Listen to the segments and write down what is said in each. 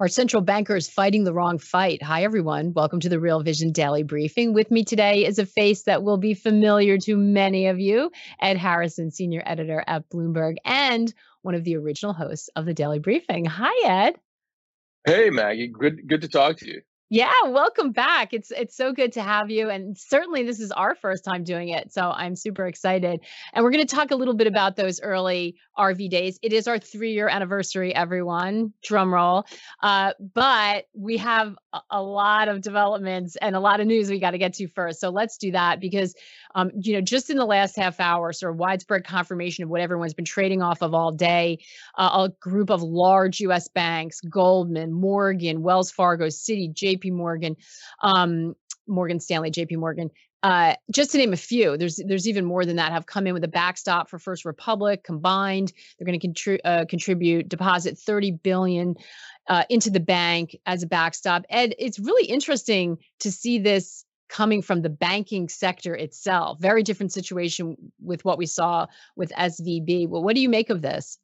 Our central banker is fighting the wrong fight. Hi, everyone. Welcome to the Real Vision Daily Briefing. With me today is a face that will be familiar to many of you Ed Harrison, senior editor at Bloomberg, and one of the original hosts of the Daily Briefing. Hi, Ed. Hey, Maggie. Good, good to talk to you. Yeah, welcome back. It's it's so good to have you and certainly this is our first time doing it. So I'm super excited. And we're going to talk a little bit about those early RV days. It is our 3-year anniversary everyone. Drum roll. Uh, but we have a, lot of developments and a lot of news we got to get to first. So let's do that because um, you know, just in the last half hour, sort of widespread confirmation of what everyone's been trading off of all day. Uh, a group of large U.S. banks, Goldman, Morgan, Wells Fargo, Citi, J.P. Morgan, um, Morgan Stanley, J.P. Morgan. Uh, just to name a few, there's there's even more than that have come in with a backstop for First Republic combined. They're going to contri- uh, contribute deposit 30 billion uh, into the bank as a backstop. Ed, it's really interesting to see this coming from the banking sector itself. Very different situation with what we saw with SVB. Well, what do you make of this?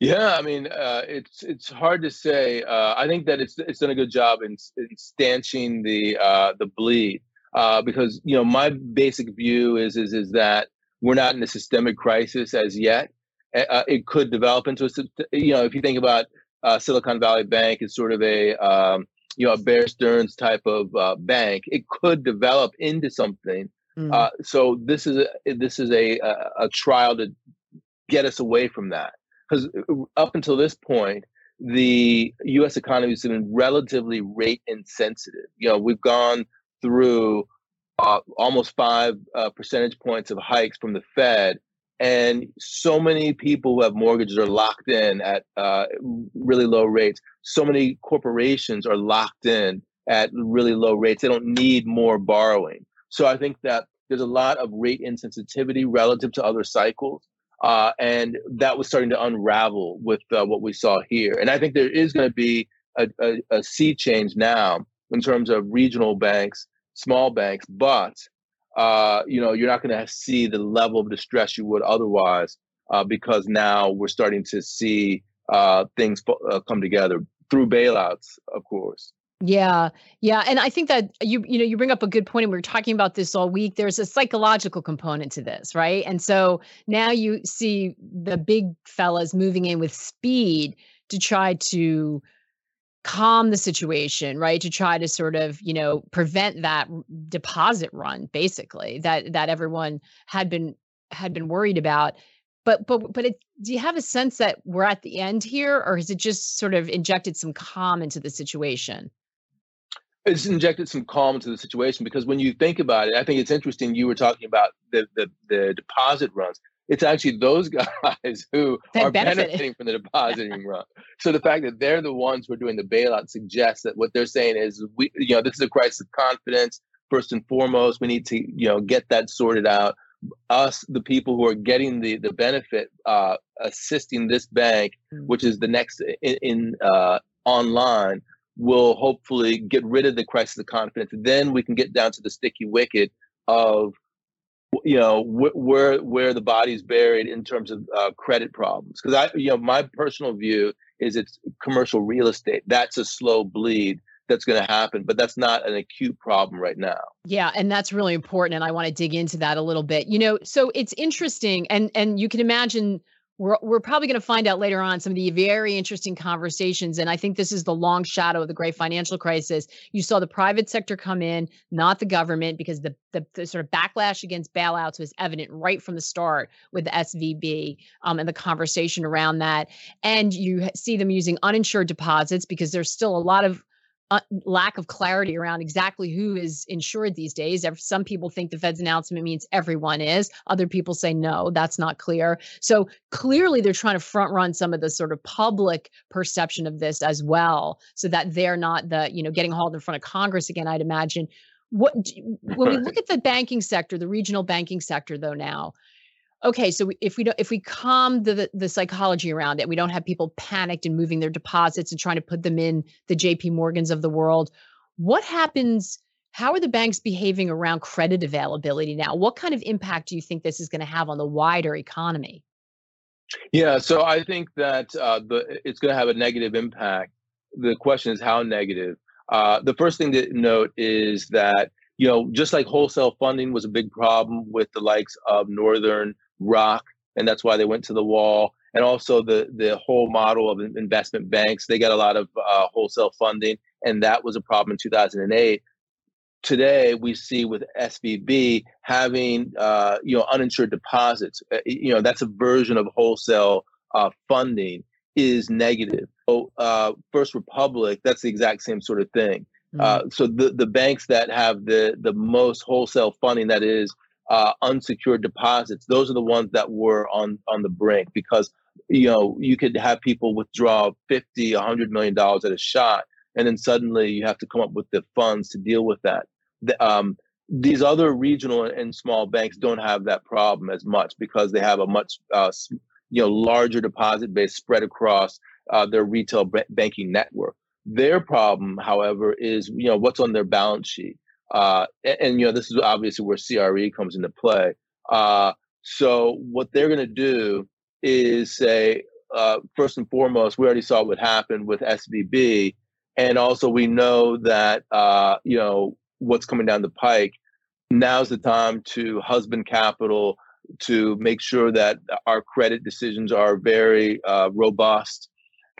Yeah, I mean, uh, it's it's hard to say. Uh, I think that it's it's done a good job in, in stanching the uh, the bleed uh, because you know my basic view is is is that we're not in a systemic crisis as yet. Uh, it could develop into a you know if you think about uh, Silicon Valley Bank is sort of a um, you know a Bear Stearns type of uh, bank, it could develop into something. Mm. Uh, so this is a, this is a, a, a trial to get us away from that because uh, up until this point, the U.S. economy has been relatively rate insensitive. You know, we've gone through uh, almost five uh, percentage points of hikes from the Fed, and so many people who have mortgages are locked in at uh, really low rates. So many corporations are locked in at really low rates. They don't need more borrowing. So I think that there's a lot of rate insensitivity relative to other cycles. Uh, and that was starting to unravel with uh, what we saw here. And I think there is going to be a, a, a sea change now in terms of regional banks, small banks, but uh, you know, you're not going to see the level of distress you would otherwise uh, because now we're starting to see uh, things uh, come together through bailouts, of course. Yeah, yeah, and I think that you you know you bring up a good point, and we are talking about this all week. There's a psychological component to this, right? And so now you see the big fellas moving in with speed to try to calm the situation right to try to sort of you know prevent that deposit run basically that that everyone had been had been worried about but but but it, do you have a sense that we're at the end here or has it just sort of injected some calm into the situation it's injected some calm into the situation because when you think about it i think it's interesting you were talking about the the, the deposit runs it's actually those guys who that are benefited. benefiting from the depositing run. So the fact that they're the ones who are doing the bailout suggests that what they're saying is we you know this is a crisis of confidence first and foremost we need to you know get that sorted out us the people who are getting the the benefit uh assisting this bank mm. which is the next in, in uh online will hopefully get rid of the crisis of confidence. Then we can get down to the sticky wicket of you know wh- where where the body's buried in terms of uh, credit problems. Because i you know my personal view is it's commercial real estate. That's a slow bleed that's going to happen but that's not an acute problem right now. Yeah and that's really important and i want to dig into that a little bit. You know so it's interesting and and you can imagine we're, we're probably going to find out later on some of the very interesting conversations. And I think this is the long shadow of the great financial crisis. You saw the private sector come in, not the government, because the, the, the sort of backlash against bailouts was evident right from the start with the SVB um, and the conversation around that. And you see them using uninsured deposits because there's still a lot of uh, lack of clarity around exactly who is insured these days. Some people think the Fed's announcement means everyone is. Other people say no, that's not clear. So clearly, they're trying to front run some of the sort of public perception of this as well, so that they're not the you know getting hauled in front of Congress again. I'd imagine. What when we look at the banking sector, the regional banking sector, though now, okay so if we don't if we calm the the psychology around it we don't have people panicked and moving their deposits and trying to put them in the jp morgans of the world what happens how are the banks behaving around credit availability now? What kind of impact do you think this is going to have on the wider economy? Yeah so i think that uh, the, it's going to have a negative impact. The question is how negative. Uh, the first thing to note is that you know just like wholesale funding was a big problem with the likes of northern rock, and that's why they went to the wall. And also the the whole model of investment banks, they got a lot of uh, wholesale funding, and that was a problem in 2008. Today, we see with SVB having uh, you know uninsured deposits. Uh, you know that's a version of wholesale uh, funding is negative. So, uh, First Republic, that's the exact same sort of thing. Mm-hmm. Uh, so the, the banks that have the the most wholesale funding, that is uh, unsecured deposits, those are the ones that were on on the brink because you know you could have people withdraw 50 100 million dollars at a shot and then suddenly you have to come up with the funds to deal with that. The, um, these other regional and small banks don't have that problem as much because they have a much uh, you know larger deposit base spread across uh, their retail b- banking network. Their problem however is you know what's on their balance sheet uh, and, and, you know, this is obviously where CRE comes into play. Uh, so what they're going to do is say, uh, first and foremost, we already saw what happened with SVB, and also we know that uh, you know what's coming down the pike. Now's the time to husband capital to make sure that our credit decisions are very uh, robust.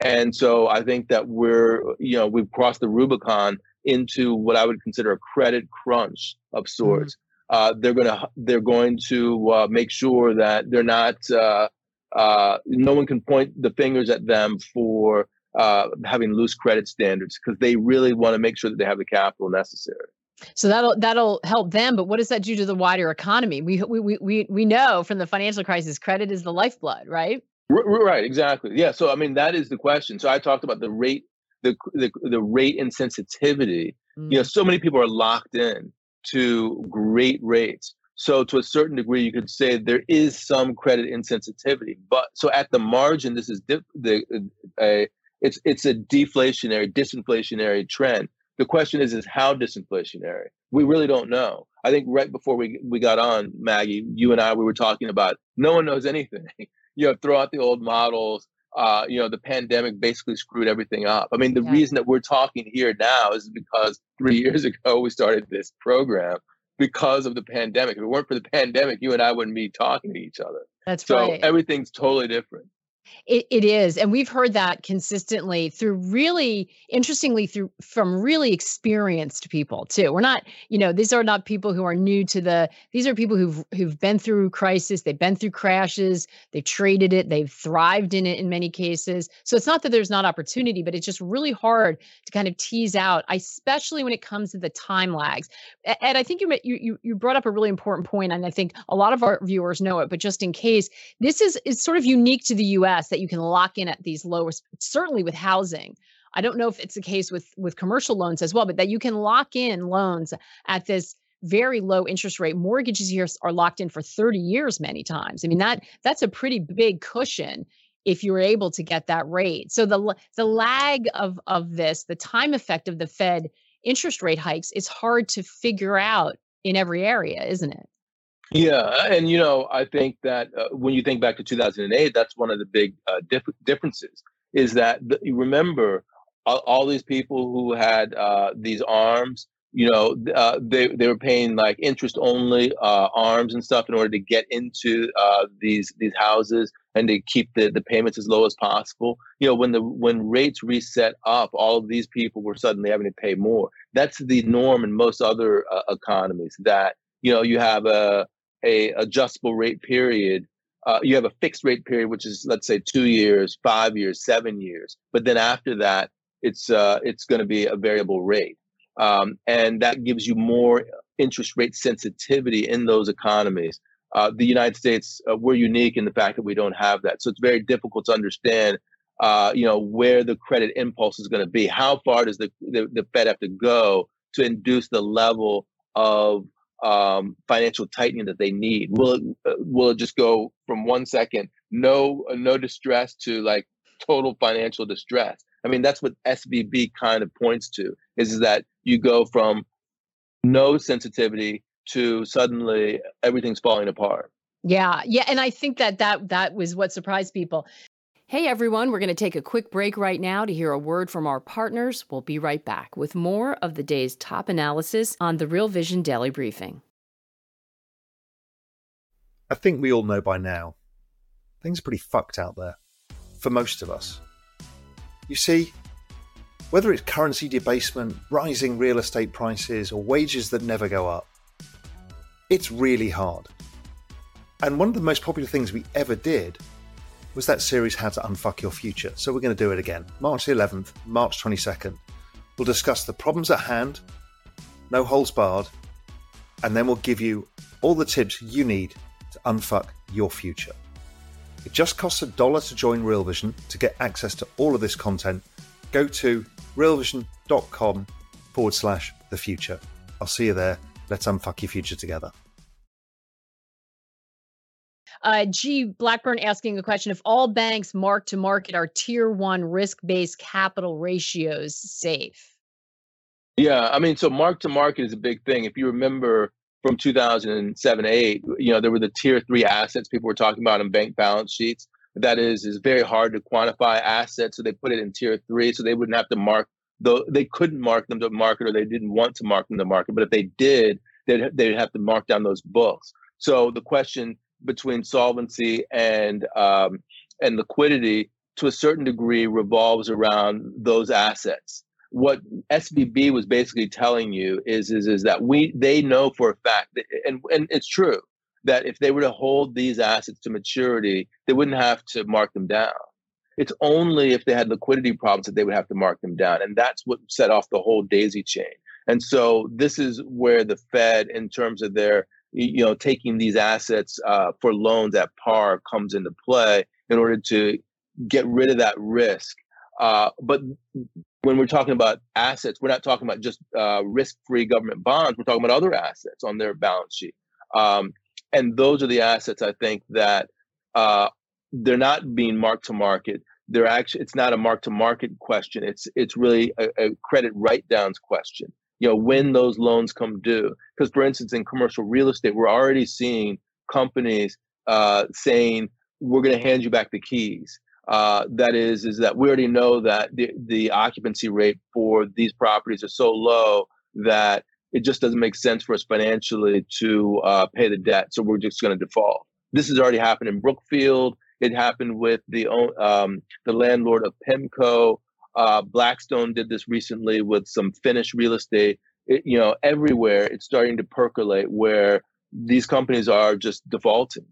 And so I think that we're, you know, we've crossed the Rubicon into what I would consider a credit crunch of mm-hmm. sorts. Mm-hmm. Uh, they're gonna they're going to uh, make sure that they're not uh, uh no one can point the fingers at them for uh, having loose credit standards because they really want to make sure that they have the capital necessary. So that'll that'll help them, but what does that do to the wider economy? We we we we know from the financial crisis, credit is the lifeblood, right? Right, exactly. Yeah. So I mean, that is the question. So I talked about the rate the the, the rate insensitivity. Mm. You know, mm. so many people are locked in to great rates. So to a certain degree, you could say there is some credit insensitivity. But so at the margin, this is dif- the a it's it's a deflationary, disinflationary trend. The question is, is how disinflationary? We really don't know. I think right before we we got on, Maggie, you and I, we were talking about no one knows anything. you know, throw out the old models uh, you know, the pandemic basically screwed everything up. I mean, the yeah. reason that we're talking here now is because three years ago we started this program because of the pandemic. If it weren't for the pandemic, you and I wouldn't be talking to each other. That's so right. So everything's totally different. It, it is. And we've heard that consistently through really, interestingly, through from really experienced people too. We're not, you know, these are not people who are new to the, these are people who've who've been through crisis, they've been through crashes, they've traded it, they've thrived in it in many cases. So it's not that there's not opportunity, but it's just really hard to kind of tease out, especially when it comes to the time lags. And I think you you you brought up a really important point, and I think a lot of our viewers know it, but just in case, this is is sort of unique to the US that you can lock in at these lowest certainly with housing. I don't know if it's the case with with commercial loans as well but that you can lock in loans at this very low interest rate. Mortgages here are locked in for 30 years many times. I mean that that's a pretty big cushion if you're able to get that rate. So the the lag of of this the time effect of the fed interest rate hikes is hard to figure out in every area isn't it yeah, and you know, I think that uh, when you think back to 2008, that's one of the big uh, dif- differences. Is that the, you remember all, all, these people who had uh, these arms you know, uh, they they were paying like interest only uh, arms and stuff in order to get into uh, these these houses and to keep the, the payments as low as possible. You know, when the when rates reset up, all of these people were suddenly having to pay more. That's the norm in most other economies. That you know, you have a a adjustable rate period. Uh, you have a fixed rate period, which is let's say two years, five years, seven years. But then after that, it's uh, it's going to be a variable rate um, and that gives you more interest rate sensitivity in those economies. Uh, the United States, uh, we're unique in the fact that we don't have that, so it's very difficult to understand. Uh, you know where the credit impulse is going to be. How far does the, the, the Fed have to go to induce the level of um, financial tightening that they need? Will it uh, will it just go from one second no no distress to like total financial distress? I mean, that's what SVB kind of points to is, is that you go from no sensitivity to suddenly everything's falling apart. Yeah. Yeah. And I think that that, that was what surprised people. Hey everyone, we're going to take a quick break right now to hear a word from our partners. We'll be right back with more of the day's top analysis on the Real Vision Daily Briefing. I think we all know by now, things are pretty fucked out there. For most of us. You see, whether it's currency debasement, rising real estate prices, or wages that never go up, it's really hard. And one of the most popular things we ever did was that series How to Unfuck Your Future. So we're going to do it again. March the 11th, March 22nd. We'll discuss the problems at hand, no holes barred, and then we'll give you all the tips you need to unfuck your future. It just costs a dollar to join Real Vision to get access to all of this content. Go to realvision.com forward slash the future. I'll see you there. Let's unfuck your future together. Uh, G. Blackburn asking a question If all banks mark to market are tier one risk based capital ratios safe? Yeah, I mean, so mark to market is a big thing. If you remember, from 2007 8 you know there were the tier three assets people were talking about in bank balance sheets that is is very hard to quantify assets so they put it in tier three so they wouldn't have to mark though they couldn't mark them to market or they didn't want to mark them to market but if they did they'd, they'd have to mark down those books so the question between solvency and um, and liquidity to a certain degree revolves around those assets what SVB was basically telling you is is is that we they know for a fact that, and and it's true that if they were to hold these assets to maturity, they wouldn't have to mark them down. It's only if they had liquidity problems that they would have to mark them down, and that's what set off the whole daisy chain. And so this is where the Fed, in terms of their you know taking these assets uh, for loans at par, comes into play in order to get rid of that risk. Uh, but when we're talking about assets, we're not talking about just uh, risk-free government bonds. We're talking about other assets on their balance sheet, um, and those are the assets I think that uh, they're not being marked to market. They're actually it's not a mark to market question. It's it's really a, a credit write downs question. You know when those loans come due. Because for instance, in commercial real estate, we're already seeing companies uh, saying we're going to hand you back the keys uh, that is is that we already know that the, the occupancy rate for these properties are so low that it just doesn't make sense for us financially to uh, pay the debt. So we're just going to default. This has already happened in Brookfield. It happened with the um, the landlord of Pimco. Uh, Blackstone did this recently with some Finnish real estate. It, you know, everywhere it's starting to percolate where these companies are just defaulting.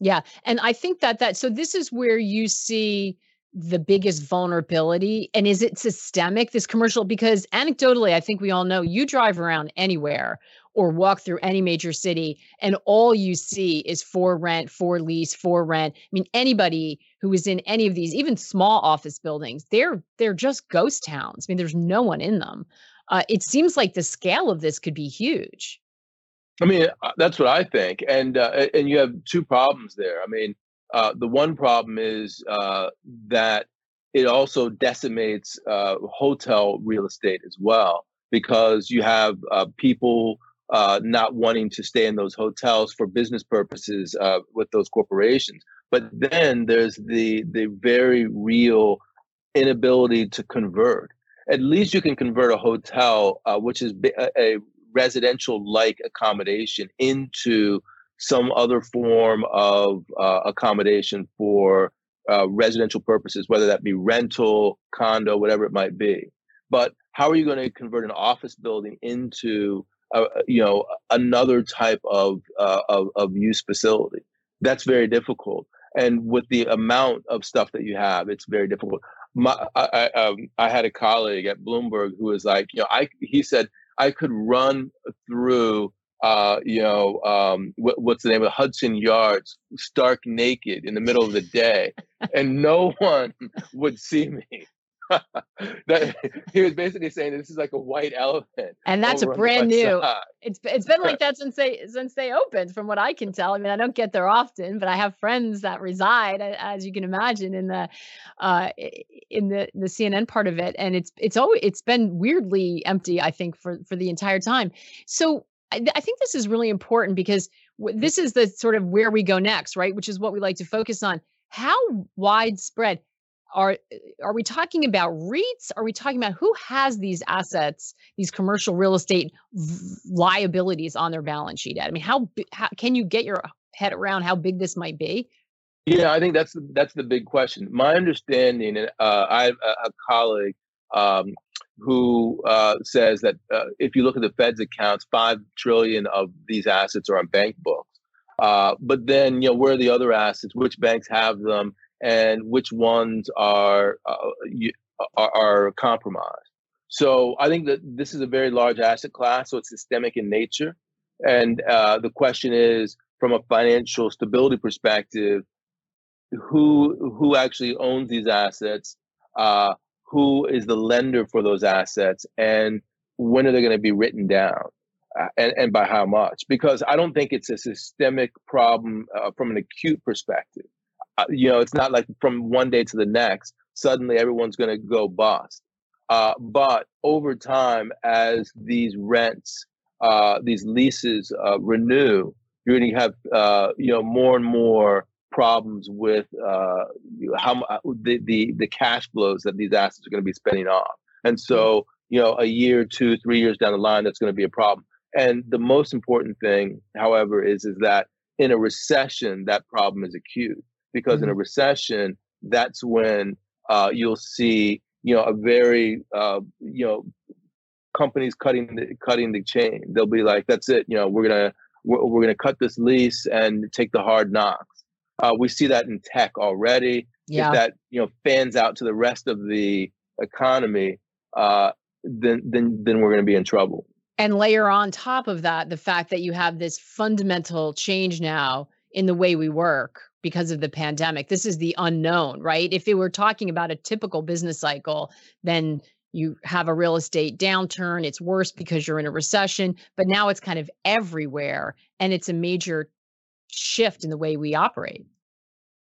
Yeah. And I think that that so this is where you see the biggest vulnerability and is it systemic this commercial because anecdotally I think we all know you drive around anywhere or walk through any major city and all you see is for rent, for lease, for rent. I mean anybody who is in any of these even small office buildings, they're they're just ghost towns. I mean there's no one in them. Uh, it seems like the scale of this could be huge. I mean, uh, that's what I think, and uh, and you have two problems there. I mean, uh, the one problem is uh, that it also decimates uh, hotel real estate as well because you have uh, not wanting to stay in those hotels for business purposes with those corporations. But then there's the the very real inability to convert at least you can convert a hotel, uh, which is a, a residential-like accommodation, into some other form of uh, accommodation for uh, residential purposes, whether that be rental, condo, whatever it might be. But how are you going to convert an office building into a, you know another type of, uh, of of use facility? That's very difficult. And with the amount of stuff that you have, it's very difficult. My, I, I, um, I had a colleague at Bloomberg who was like, you know, I he said I could run through uh, you know, um, what, what's the name of Hudson Yards, stark naked in the middle of the day, and no one would see me. that, he was basically saying this is like a white elephant, and that's a brand new. Side. It's it's been like that since they since they opened, from what I can tell. I mean, I don't get there often, but I have friends that reside, as you can imagine, in the uh, in the the CNN part of it, and it's it's always it's been weirdly empty. I think for for the entire time. So I, I think this is really important because this is the sort of where we go next, right? Which is what we like to focus on. How widespread are uh, are we talking about REITs? Are we talking about who has these assets, these commercial real estate v- liabilities on their balance sheet? At I mean, how, how can you get your head around how big this might be? Yeah, I think that's that's the big question. My understanding, and uh, I have a, a colleague um, who uh, says that uh, if you look at the Fed's accounts, five trillion of these assets are on bank books. Uh, but then, you know, where are the other assets? Which banks have them, and which ones are uh, are, are compromised? So I think that this is a very large asset class, so it's systemic in nature. And uh, the question is, from a financial stability perspective, who who actually owns these assets? Uh, who is the lender for those assets and when are they going to be written down uh, and, and by how much because i don't think it's a systemic problem uh, from an acute perspective you know it's not like from one day to the next suddenly everyone's going to go bust uh, but over time as these rents uh, these leases uh, renew you're going to have you know more and more problems with uh, how uh, the, the the cash flows that these assets are going to be spending off. And so, you know, a year, two, three years down the line, that's going to be a problem. And the most important thing, however, is is that in a recession, that problem is acute because mm-hmm. in a mm-hmm. recession, that's when uh, you'll see, you know, a very, uh, you know, companies cutting the cutting the chain. They'll be like, "That's it. You know, we're gonna we're, we're gonna cut this lease and take the hard knocks." Uh, we see that in tech already. Yeah. If that you know fans out to the rest of the economy, uh, then then then we're to be in trouble. And layer on top of that the fact that you have this fundamental change now in the way we work because of the pandemic. This is the unknown, right? If they were talking about a typical business cycle, then you have a real estate downturn. It's worse because you're in a recession, but now it's kind of everywhere. And it's a major shift in the way we operate.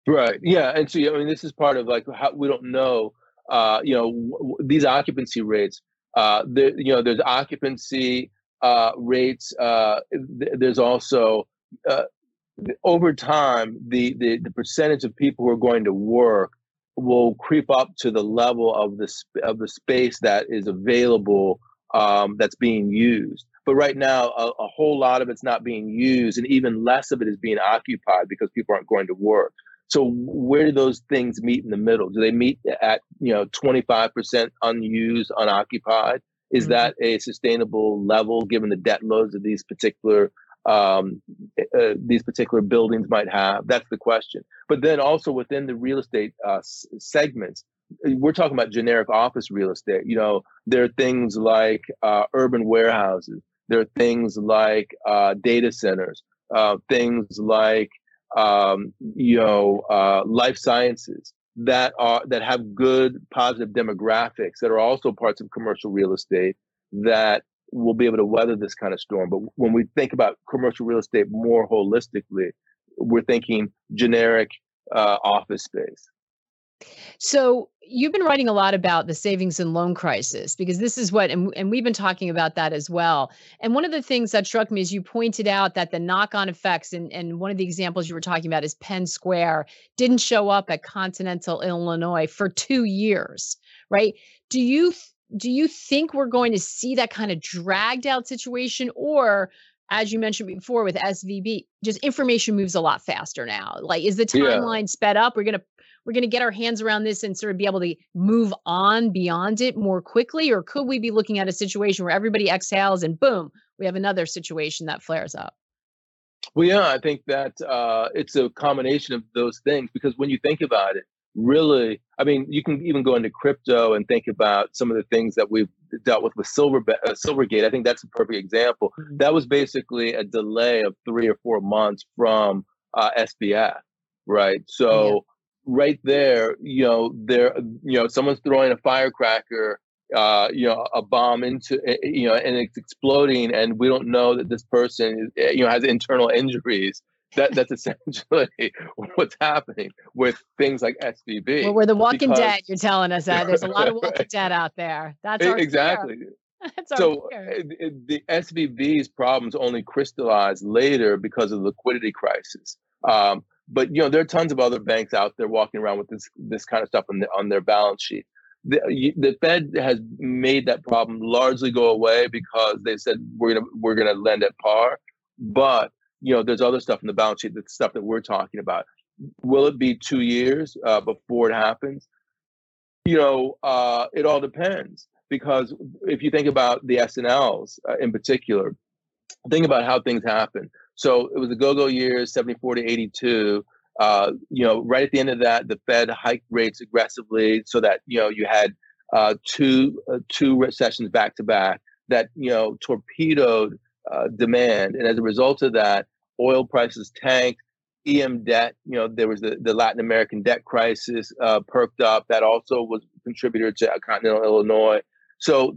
Right. Yeah. And so, I mean, this is part of like how we don't know, uh, you know, w- these occupancy rates. Uh, there, you know, there's occupancy uh, rates. Uh, th- there's also uh, over time, the, the the percentage of people who are going to work will creep up to the level of the sp- of the space that is available um, that's being used. But right now, a, a, whole lot of it's not being used, and even less of it is being occupied because people aren't going to work. So where do those things meet in the middle? Do they meet at you know 25% unused, unoccupied? Is mm-hmm. that a sustainable level given the debt loads of these particular um, uh, these particular buildings might have? That's the question. But then also within the real estate uh, segments, we're talking about generic office real estate. You know, there are things like uh, urban warehouses. There are things like uh, data centers, uh, things like um, you know uh, life sciences that are that have good positive demographics that are also parts of commercial real estate that will be able to weather this kind of storm. But when we think about commercial real estate more holistically, we're thinking generic uh, office space. So you've been writing a lot about the savings and loan crisis because this is what, and, and we've been talking about that as well. And one of the things that struck me is you pointed out that the knock-on effects, and, and one of the examples you were talking about is Penn Square, didn't show up at Continental Illinois for two years, right? Do you do you think we're going to see that kind of dragged out situation or as you mentioned before with SVB, just information moves a lot faster now. Like, is the timeline yeah. sped up? We're gonna we're gonna get our hands around this and sort of be able to move on beyond it more quickly, or could we be looking at a situation where everybody exhales and boom, we have another situation that flares up? Well, yeah, I think that uh, it's a combination of those things because when you think about it, really, I mean, you can even go into crypto and think about some of the things that we've dealt with with Silver uh, Silvergate. I think that's a perfect example. Mm-hmm. That was basically a delay of three or four months from uh, SBF, right? So. Yeah. Right there, you know, there, you know, someone's throwing a firecracker uh, you know, a bomb into, eh, eh, you know, and it's exploding, and we don't know that this person, eh, you know, has internal injuries. That that's essentially what's happening with things like SVB. Well, we're the Walking because, Dead. You're telling us that there's a lot of Walking right. Dead out there. That's exactly. Fear. That's so the SVB's problems only crystallized later because of the liquidity crisis. Um, but you know there are tons of other banks out there walking around with this this kind of stuff on, the, on their balance sheet the, the Fed has made that problem largely go away because they said we're gonna we're gonna lend at par, but you know there's other stuff in the balance sheet, the stuff that we're talking about. Will it be two years uh, before it happens? You know, uh, it all depends because if you think about the S&Ls uh, in particular, think about how things happen. So it was the go-go years, 74 to 82 uh, you know, right at the end of that, the Fed hiked rates aggressively so that you know you had uh, two uh, two recessions back to back that you know torpedoed uh, demand, and as a result of that, oil prices tanked. EM debt, you know, there was the, the Latin American debt crisis uh, perked up. That also was a contributor to continental Illinois. So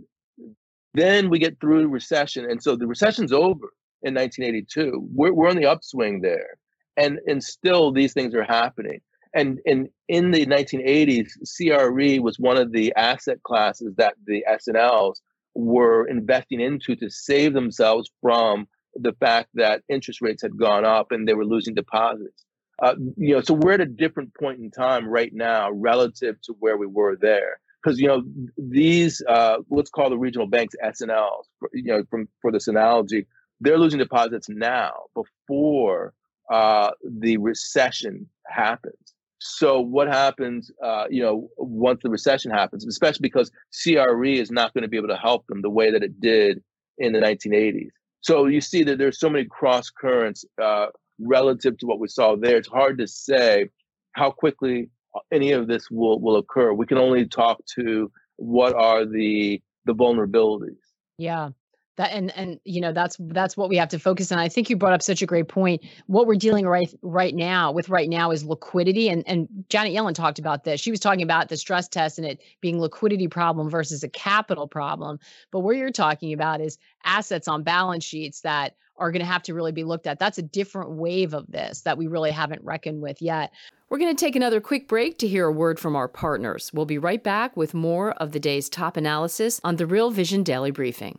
then we get through recession, and so the recession's over in 1982. We're we're on the upswing there and and still these things are happening and in in the 1980s CRE was one of the asset classes that the S&Ls were investing into to save themselves from the fact that interest rates had gone up and they were losing deposits uh, you know so we're at a different point in time right now relative to where we were there because you know these uh, let's call the regional banks S&Ls you know from for this analogy they're losing deposits now before uh, the recession happens. So what happens, uh, you know, once the recession happens, especially because CRE is not going to be able to help them the way that it did in the 1980s. So you see that there's so many cross currents uh, relative to what we saw there. It's hard to say how quickly any of this will will occur. We can only talk to what are the the vulnerabilities. Yeah that and and you know that's that's what we have to focus on. I think you brought up such a great point. What we're dealing right right now with right now is liquidity and and janet yellen talked about this. She was talking about the stress test and it being liquidity problem versus a capital problem. But what you're talking about is assets on balance sheets that are going to have to really be looked at. That's a different wave of this that we really haven't reckoned with yet. We're going to take another quick break to hear a word from our partners. We'll be right back with more of the day's top analysis on the Real Vision Daily Briefing.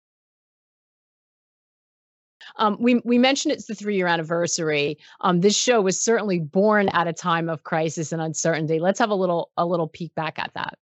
Um, we we mentioned it's the three year anniversary. Um, this show was certainly born at a time of crisis and uncertainty. Let's have a little a little peek back at that.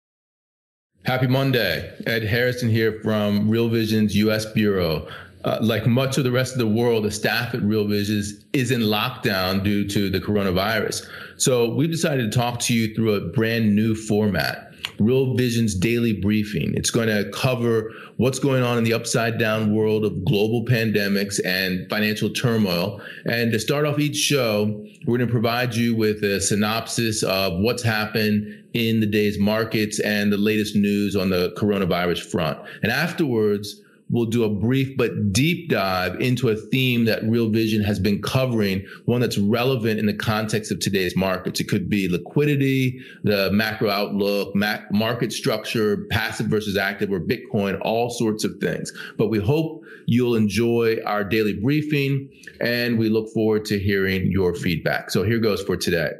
Happy Monday. Ed Harrison here from Real Vision's US Bureau. Uh, like much of the rest of the world, the staff at Real Visions is in lockdown due to the coronavirus. So we've decided to talk to you through a brand new format. Real Vision's daily briefing. It's going to cover what's going on in the upside down world of global pandemics and financial turmoil. And to start off each show, we're going to provide you with a synopsis of what's happened in the day's markets and the latest news on the coronavirus front. And afterwards, we'll do a brief but deep dive into a theme that Real Vision has been covering, one that's relevant in the context of today's markets. It could be liquidity, the macro outlook, market structure, passive versus active, or Bitcoin, all sorts of things. But we hope you'll enjoy our daily briefing and we look forward to hearing your feedback. So here goes for today.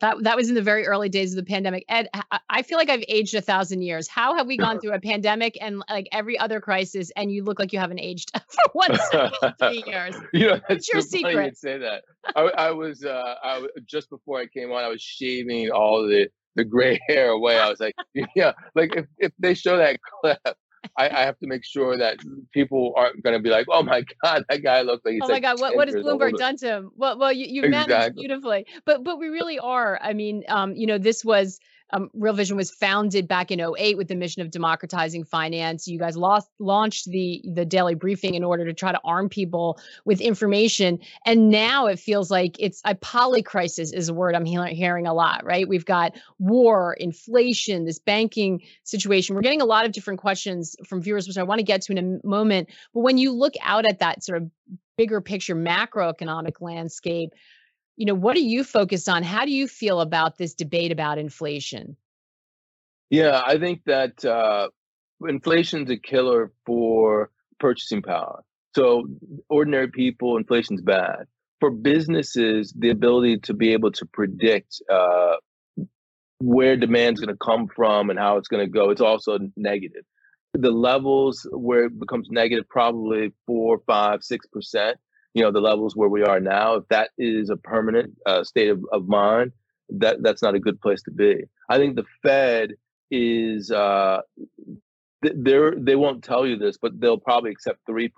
That, that was in the very early days of the pandemic. Ed, I feel like I've aged a thousand years. How have we gone through a pandemic and like every other crisis, and you look like you haven't aged for one second, three years? You know, that's your secret. say that. I, I was, uh, I just before I came on, I was shaving all the the gray hair away. I was like, yeah, like if if they show that clip, I, I, have to make sure that people aren't going to be like, "Oh my God, that guy looks like." He's oh my God, what, what has Bloomberg older. done to him? Well, well, you, you exactly. managed beautifully, but but we really are. I mean, um, you know, this was um, Real Vision was founded back in 08 with the mission of democratizing finance. You guys lost, launched the the daily briefing in order to try to arm people with information, and now it feels like it's a polycrisis is a word I'm he- hearing a lot. Right? We've got war, inflation, this banking situation. We're getting a lot of different questions from viewers, which I want to get to in a moment. But when you look out at that sort of bigger picture macroeconomic landscape you know what are you focused on? How do you feel about this debate about inflation? Yeah i think that uh, inflation's a killer for purchasing power. So ordinary people inflation's bad. For businesses the ability to be able to predict uh, where demand's going to come from and how it's going to go it's also negative. The levels where it becomes negative probably four five six percent you know the levels where we are now if that is a permanent uh, state of, of mind that that's not a good place to be. I think the fed is uh they're they won't tell you this but they'll probably accept 3%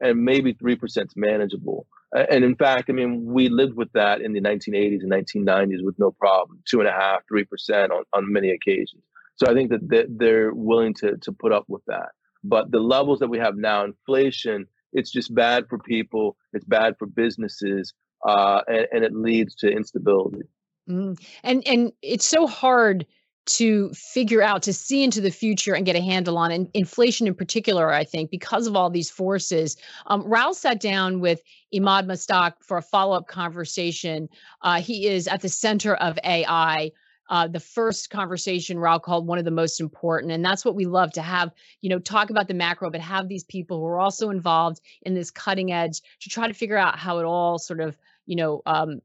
and maybe 3% is manageable. And in fact i mean we lived with that in the 1980s and 1990s with no problem two and a half three percent on, on many occasions. So i think that they're willing to to put up with that. But the levels that we have now inflation it's just bad for people. It's bad for businesses, uh, and, and, it leads to instability. Mm. And and it's so hard to figure out to see into the future and get a handle on and inflation in particular i think because of all these forces um, raoul sat down with Emad Mostaque for a follow-up conversation uh, he is at the center of ai uh, the first conversation Raoul called one of the most important. And that's what we love to have, you know, talk about the macro, but have these people who are also involved in this cutting edge to try to figure out how it all sort of, you know, um,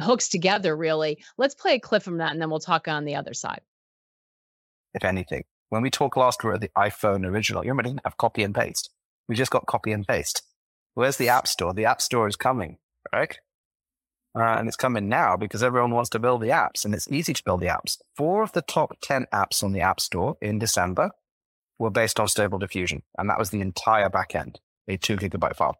hooks together really. Let's play a clip from that and then we'll talk on the other side. If anything, when we talked last about the iPhone original, you remember didn't have copy and paste. We just got copy and paste. Where's the App Store? The App Store is coming, right? Uh, and it's coming now because everyone wants to build the apps and it's easy to build the apps. Four of the top 10 apps on the App Store in December were based on Stable Diffusion. And that was the entire backend, a two gigabyte file.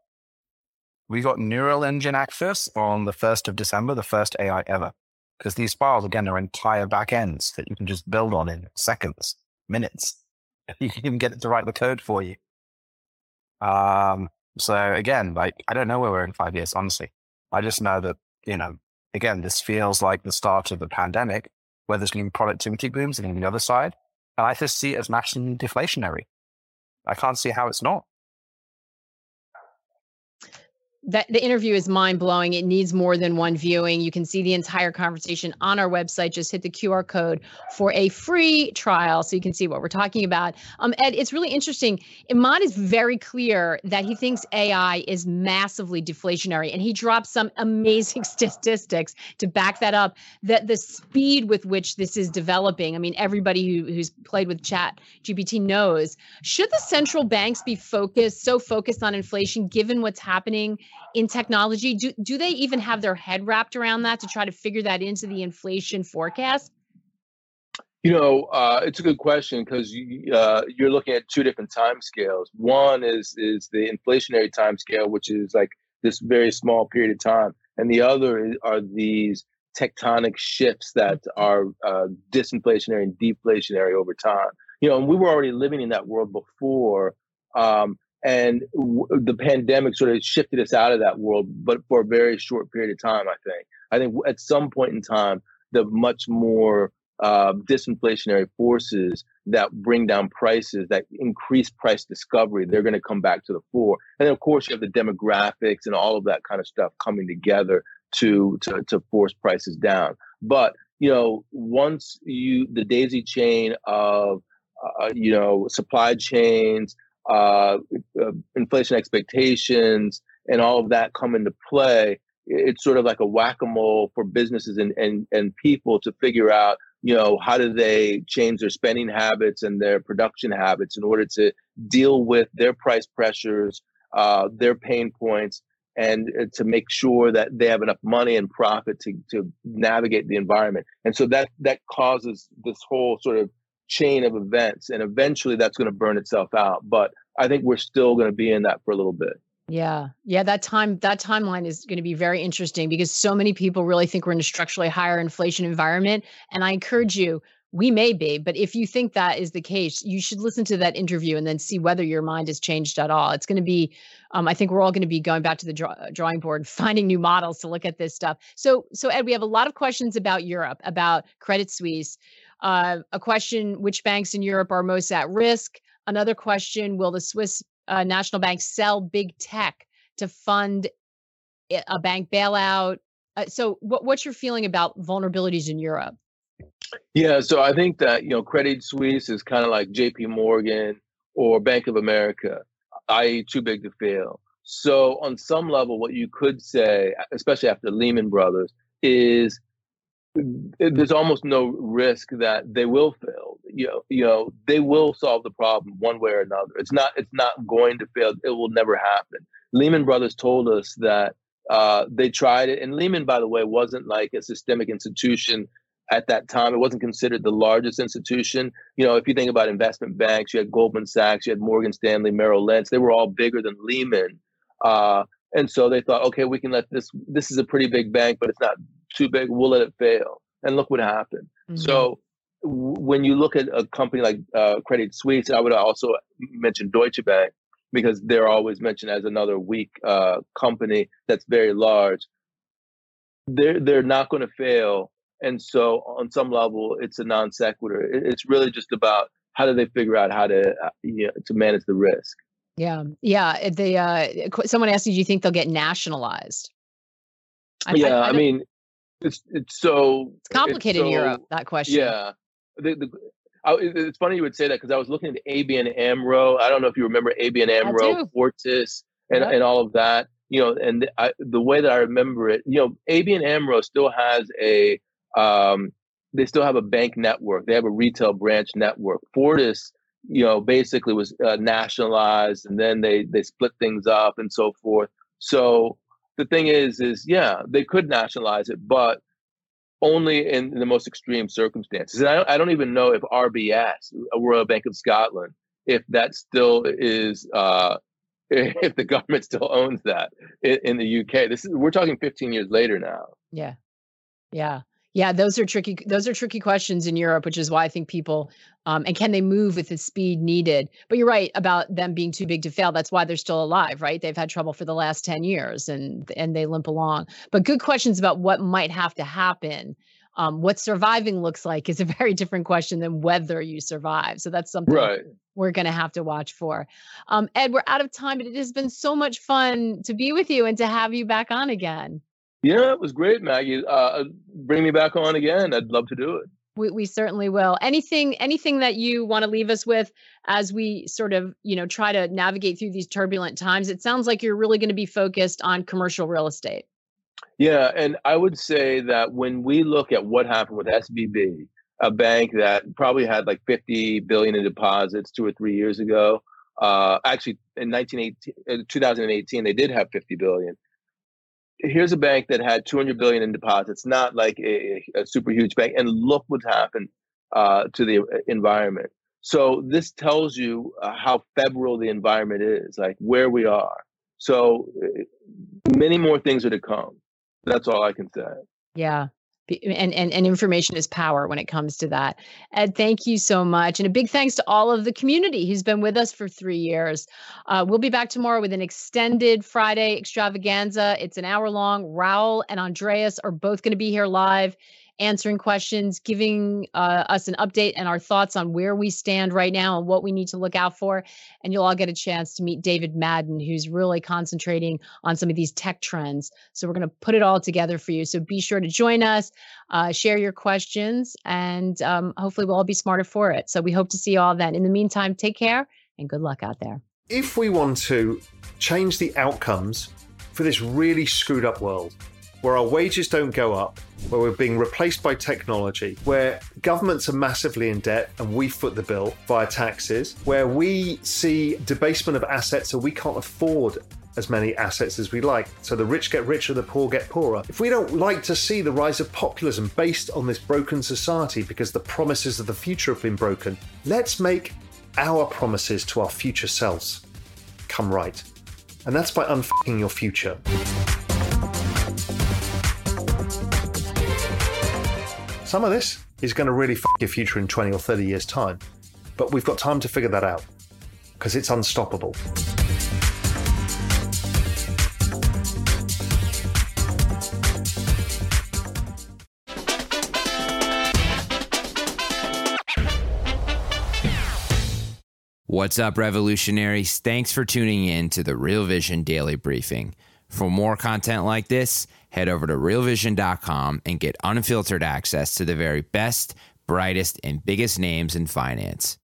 We got Neural Engine access on the 1st of December, the first AI ever. Because these files, again, are entire backends that you can just build on in seconds, minutes. You can even get it to write the code for you. Um, so again, like, I don't know where we're in five years, honestly. I just know that you know, again, this feels like the start of the pandemic, where there's going to be productivity booms and on the other side. And I just see it as massively deflationary. I can't see how it's not that the interview is mind blowing. It needs more than one viewing. You can see the entire conversation on our website. Just hit the QR code for a free trial so you can see what we're talking about. Um, Ed, it's really interesting. Emad is very clear that he thinks AI is massively deflationary, and he drops some amazing statistics to back that up. That the speed with which this is developing. I mean, everybody who, who's played with Chat GPT knows. Should the central banks be focused so focused on inflation, given what's happening? In technology do, do they even have their head wrapped around that to try to figure that into the inflation forecast? You know uh, it's a good question because you, uh, you're looking at two different time scales. One is is the inflationary time scale which is like this very small period of time and the other are these tectonic shifts that are uh, disinflationary and deflationary over time. You know and we were already living in that world before um, and w- the pandemic sort of shifted us out of that world but for a very short period of time i think i think at some point in time the much more uh, disinflationary forces that bring down prices, that increase price discovery, they're going to come back to the fore. And then, of course, you have the demographics and all of that kind of stuff coming together to to, to force prices down. But you know, once you the daisy chain of uh, you know supply chains, uh, uh, inflation expectations, and all of that come into play, it's sort of like a whack-a-mole for businesses and, and, and people to figure out you know how do they change their spending habits and their production habits in order to deal with their price pressures uh, their pain points and uh, to make sure that they have enough money and profit to, to navigate the environment. And so that that causes this whole sort of chain of events and eventually that's going to burn itself out but i think we're still going to be in that for a little bit yeah. Yeah, that time that timeline is going to be very interesting because so many people really think we're in a structurally higher inflation environment and I encourage you we may be, but if you think that is the case, you should listen to that interview and then see whether your mind has changed at all. It's going to be, um, I think we're all going to be going back to the draw, drawing board, finding new models to look at this stuff. So, so Ed, we have a lot of questions about Europe, about Credit Suisse. Uh, a question: Which banks in Europe are most at risk? Another question: Will the Swiss uh, national Bank sell big tech to fund a bank bailout. Uh, so, what, what's your feeling about vulnerabilities in Europe? Yeah, so I think that you know Credit Suisse is kind of like J.P. Morgan or Bank of America, i.e., too big to fail. So, on some level, what you could say, especially after Lehman Brothers, is there's almost no risk that they will fail. You know, you know, they will solve the problem one way or another. It's not it's not going to fail. It will never happen. Lehman Brothers told us that uh, they tried it, and Lehman, by the way, wasn't like a systemic institution at that time. It wasn't considered the largest institution. You know, if you think about investment banks, you had Goldman Sachs, you had Morgan Stanley, Merrill Lynch. They were all bigger than Lehman. Uh, and so they thought, okay, we can let this. This is a pretty big bank, but it's not too big. We'll let it fail. And look what happened. Mm-hmm. So w- when you look at a company like uh, Credit Suisse, I would also mention Deutsche Bank because they're always mentioned as another weak uh, company that's very large. They're they're not going to fail, and so on some level, it's a non sequitur. It's really just about how do they figure out how to uh, you know, to manage the risk. Yeah, yeah. They uh, someone asked you, do you think they'll get nationalized? I, yeah, I, I, I mean, it's it's so it's complicated it's so, in Europe. That question. Yeah, the, the, I, it's funny you would say that because I was looking at ABN AMRO. I don't know if you remember ABN AMRO, Fortis, and yep. and all of that. You know, and the, I, the way that I remember it, you know, ABN AMRO still has a um, they still have a bank network. They have a retail branch network. Fortis, you know, basically was uh, nationalized, and then they they split things up and so forth. So the thing is, is yeah, they could nationalize it, but only in, the most extreme circumstances. And I don't, I don't even know if RBS, Royal Bank of Scotland, if that still is, uh, if the government still owns that in, in the UK. This is we're talking 15 years later now. Yeah, yeah. Yeah, those are tricky. Those are tricky questions in Europe, which is why I think people um, and can they move with the speed needed? But you're right about them being too big to fail. That's why they're still alive, right? They've had trouble for the last ten years, and and they limp along. But good questions about what might have to happen. Um, what surviving looks like is a very different question than whether you survive. So that's something right. we're going to have to watch for. Um, Ed, we're out of time, but it has been so much fun to be with you and to have you back on again. Yeah, it was great, Maggie. Uh, bring me back on again. I'd love to do it. We, we certainly will. Anything anything that you want to leave us with as we sort of, you know, try to navigate through these turbulent times? It sounds like you're really going to be focused on commercial real estate. Yeah, and I would say that when we look at what happened with SVB, a bank that probably had like 50 billion in deposits two or three years ago, uh, actually in 1918, 2018 they did have 50 billion here's a bank that had 200 billion in deposits, not like a, a super huge bank, and look what's happened uh, to the uh, environment. So this tells you uh, how febrile the environment is, like where we are. So uh, many more things are to come. That's all I can say. Yeah and, and, and information is power when it comes to that. Ed, thank you so much. And a big thanks to all of the community who's been with us for three years. Uh, we'll be back tomorrow with an extended Friday extravaganza. It's an hour long. Raoul and Andreas are both going to be here live. Answering questions, giving uh, us an update and our thoughts on where we stand right now and what we need to look out for. And you'll all get a chance to meet David Madden, who's really concentrating on some of these tech trends. So we're going to put it all together for you. So be sure to join us, uh, share your questions, and um, hopefully we'll all be smarter for it. So we hope to see you all then. In the meantime, take care and good luck out there. If we want to change the outcomes for this really screwed up world, where our wages don't go up, where we're being replaced by technology, where governments are massively in debt and we foot the bill via taxes, where we see debasement of assets so we can't afford as many assets as we like. So the rich get richer, the poor get poorer. If we don't like to see the rise of populism based on this broken society because the promises of the future have been broken, let's make our promises to our future selves come right. And that's by unfucking your future. Some of this is going to really fuck your future in 20 or 30 years' time. But we've got time to figure that out because it's unstoppable. What's up, revolutionaries? Thanks for tuning in to the Real Vision Daily Briefing. For more content like this, head over to realvision.com and get unfiltered access to the very best, brightest, and biggest names in finance.